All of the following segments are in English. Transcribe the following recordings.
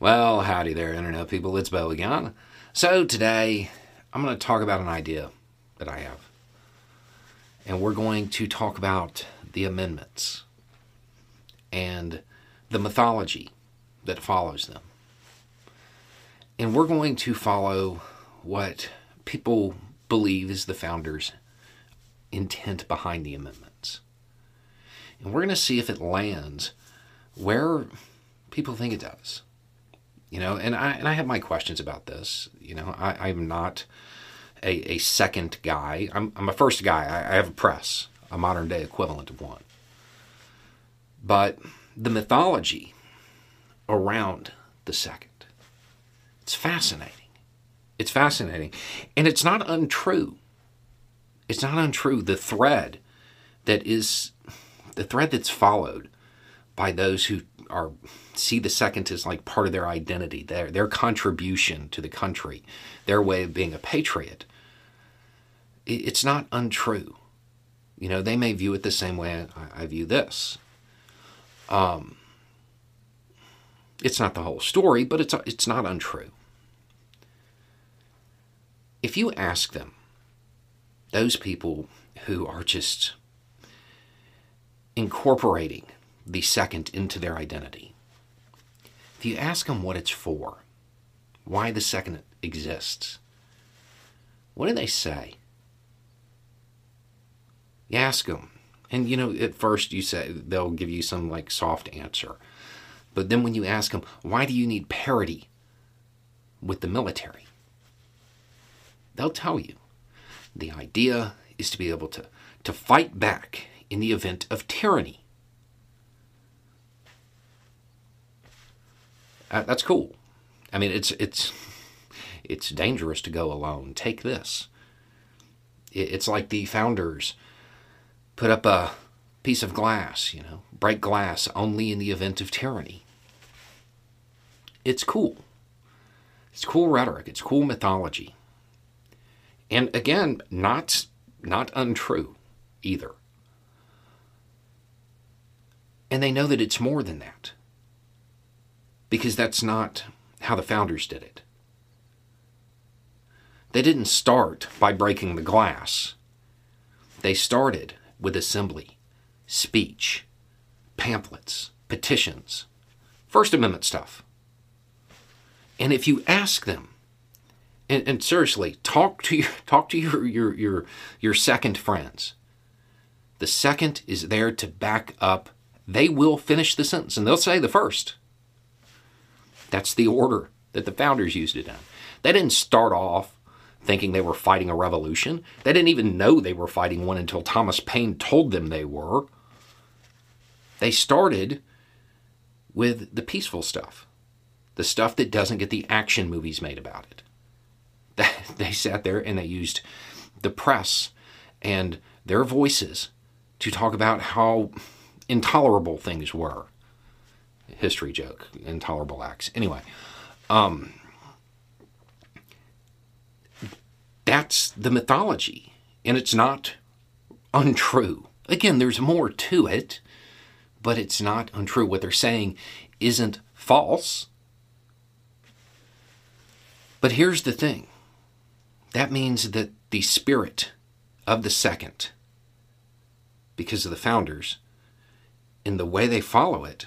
Well, howdy there, Internet people. It's Beau again. So, today I'm going to talk about an idea that I have. And we're going to talk about the amendments and the mythology that follows them. And we're going to follow what people believe is the founders' intent behind the amendments. And we're going to see if it lands where people think it does. You know, and I and I have my questions about this. You know, I, I'm not a, a second guy. I'm, I'm a first guy. I, I have a press, a modern day equivalent of one. But the mythology around the second, it's fascinating. It's fascinating. And it's not untrue. It's not untrue. The thread that is the thread that's followed by those who are see the second as like part of their identity, their their contribution to the country, their way of being a patriot. It's not untrue. You know, they may view it the same way I, I view this. Um, it's not the whole story, but it's it's not untrue. If you ask them, those people who are just incorporating the second into their identity. If you ask them what it's for, why the second exists, what do they say? You ask them, and you know, at first you say they'll give you some like soft answer. But then when you ask them, why do you need parity with the military? They'll tell you the idea is to be able to, to fight back in the event of tyranny. Uh, that's cool. I mean, it's it's it's dangerous to go alone. Take this. It's like the founders put up a piece of glass, you know, break glass only in the event of tyranny. It's cool. It's cool rhetoric. It's cool mythology. And again, not not untrue either. And they know that it's more than that because that's not how the founders did it. They didn't start by breaking the glass. They started with assembly, speech, pamphlets, petitions, First Amendment stuff. And if you ask them, and, and seriously, talk to your talk to your, your your your second friends. The second is there to back up. They will finish the sentence, and they'll say the first. That's the order that the founders used it in. They didn't start off thinking they were fighting a revolution. They didn't even know they were fighting one until Thomas Paine told them they were. They started with the peaceful stuff, the stuff that doesn't get the action movies made about it. They sat there and they used the press and their voices to talk about how intolerable things were history joke, intolerable acts. Anyway, um, that's the mythology, and it's not untrue. Again, there's more to it, but it's not untrue. What they're saying isn't false. But here's the thing that means that the spirit of the second, because of the founders, in the way they follow it,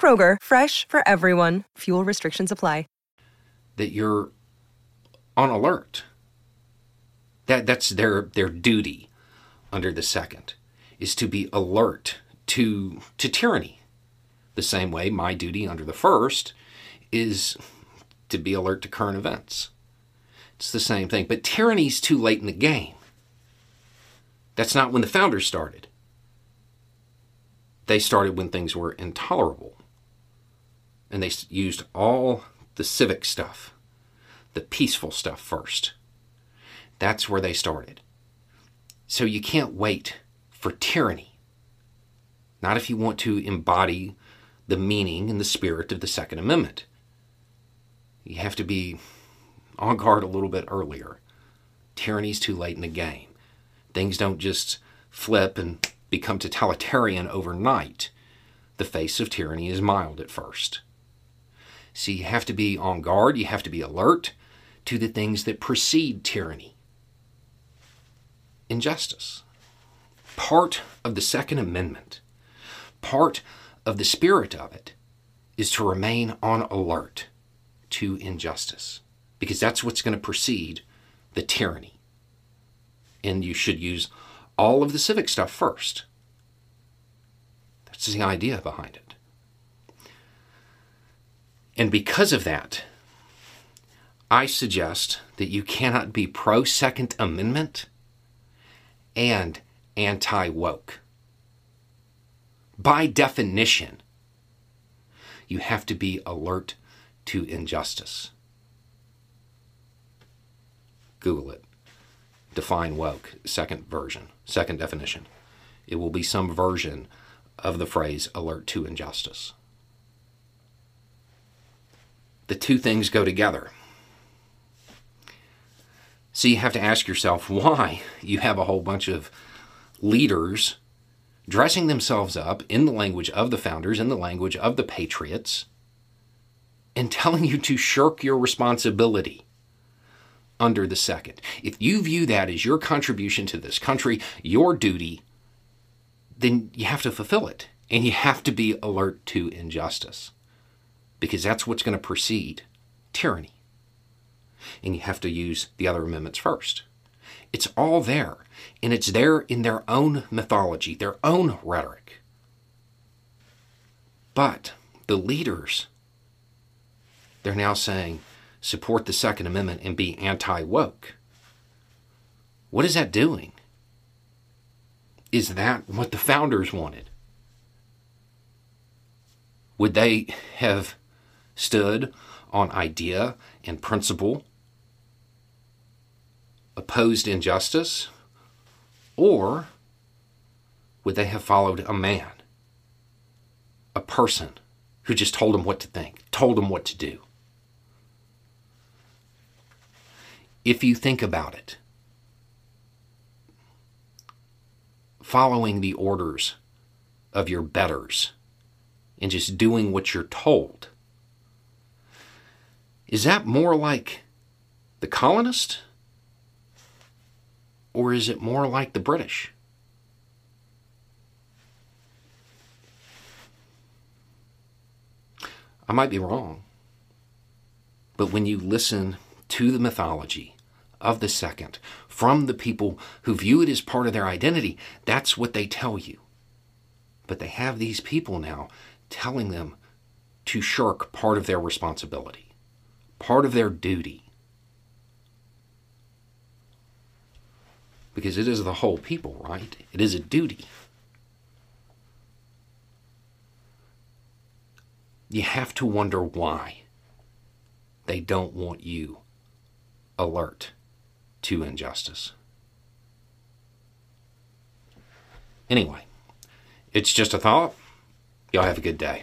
Kroger, fresh for everyone. Fuel restrictions apply. That you're on alert. That that's their their duty under the second is to be alert to to tyranny. The same way my duty under the first is to be alert to current events. It's the same thing, but tyranny's too late in the game. That's not when the founders started. They started when things were intolerable and they used all the civic stuff, the peaceful stuff first. That's where they started. So you can't wait for tyranny. Not if you want to embody the meaning and the spirit of the Second Amendment. You have to be on guard a little bit earlier. Tyranny's too late in the game. Things don't just flip and become totalitarian overnight. The face of tyranny is mild at first. So you have to be on guard, you have to be alert to the things that precede tyranny. Injustice. Part of the Second Amendment, part of the spirit of it, is to remain on alert to injustice, because that's what's going to precede the tyranny. And you should use all of the civic stuff first. That's the idea behind it. And because of that, I suggest that you cannot be pro Second Amendment and anti woke. By definition, you have to be alert to injustice. Google it. Define woke, second version, second definition. It will be some version of the phrase alert to injustice. The two things go together. So you have to ask yourself why you have a whole bunch of leaders dressing themselves up in the language of the founders, in the language of the patriots, and telling you to shirk your responsibility under the second. If you view that as your contribution to this country, your duty, then you have to fulfill it. And you have to be alert to injustice because that's what's going to precede tyranny. And you have to use the other amendments first. It's all there, and it's there in their own mythology, their own rhetoric. But the leaders, they're now saying, support the Second Amendment and be anti woke. What is that doing? Is that what the founders wanted? Would they have stood on idea and principle, opposed injustice, or would they have followed a man, a person who just told them what to think, told them what to do? If you think about it, following the orders of your betters and just doing what you're told is that more like the colonist? Or is it more like the British? I might be wrong. But when you listen to the mythology of the second from the people who view it as part of their identity, that's what they tell you. But they have these people now telling them to shirk part of their responsibility part of their duty. Because it is the whole people, right? It is a duty. You have to wonder why they don't want you alert to injustice. Anyway, it's just a thought. Y'all have a good day.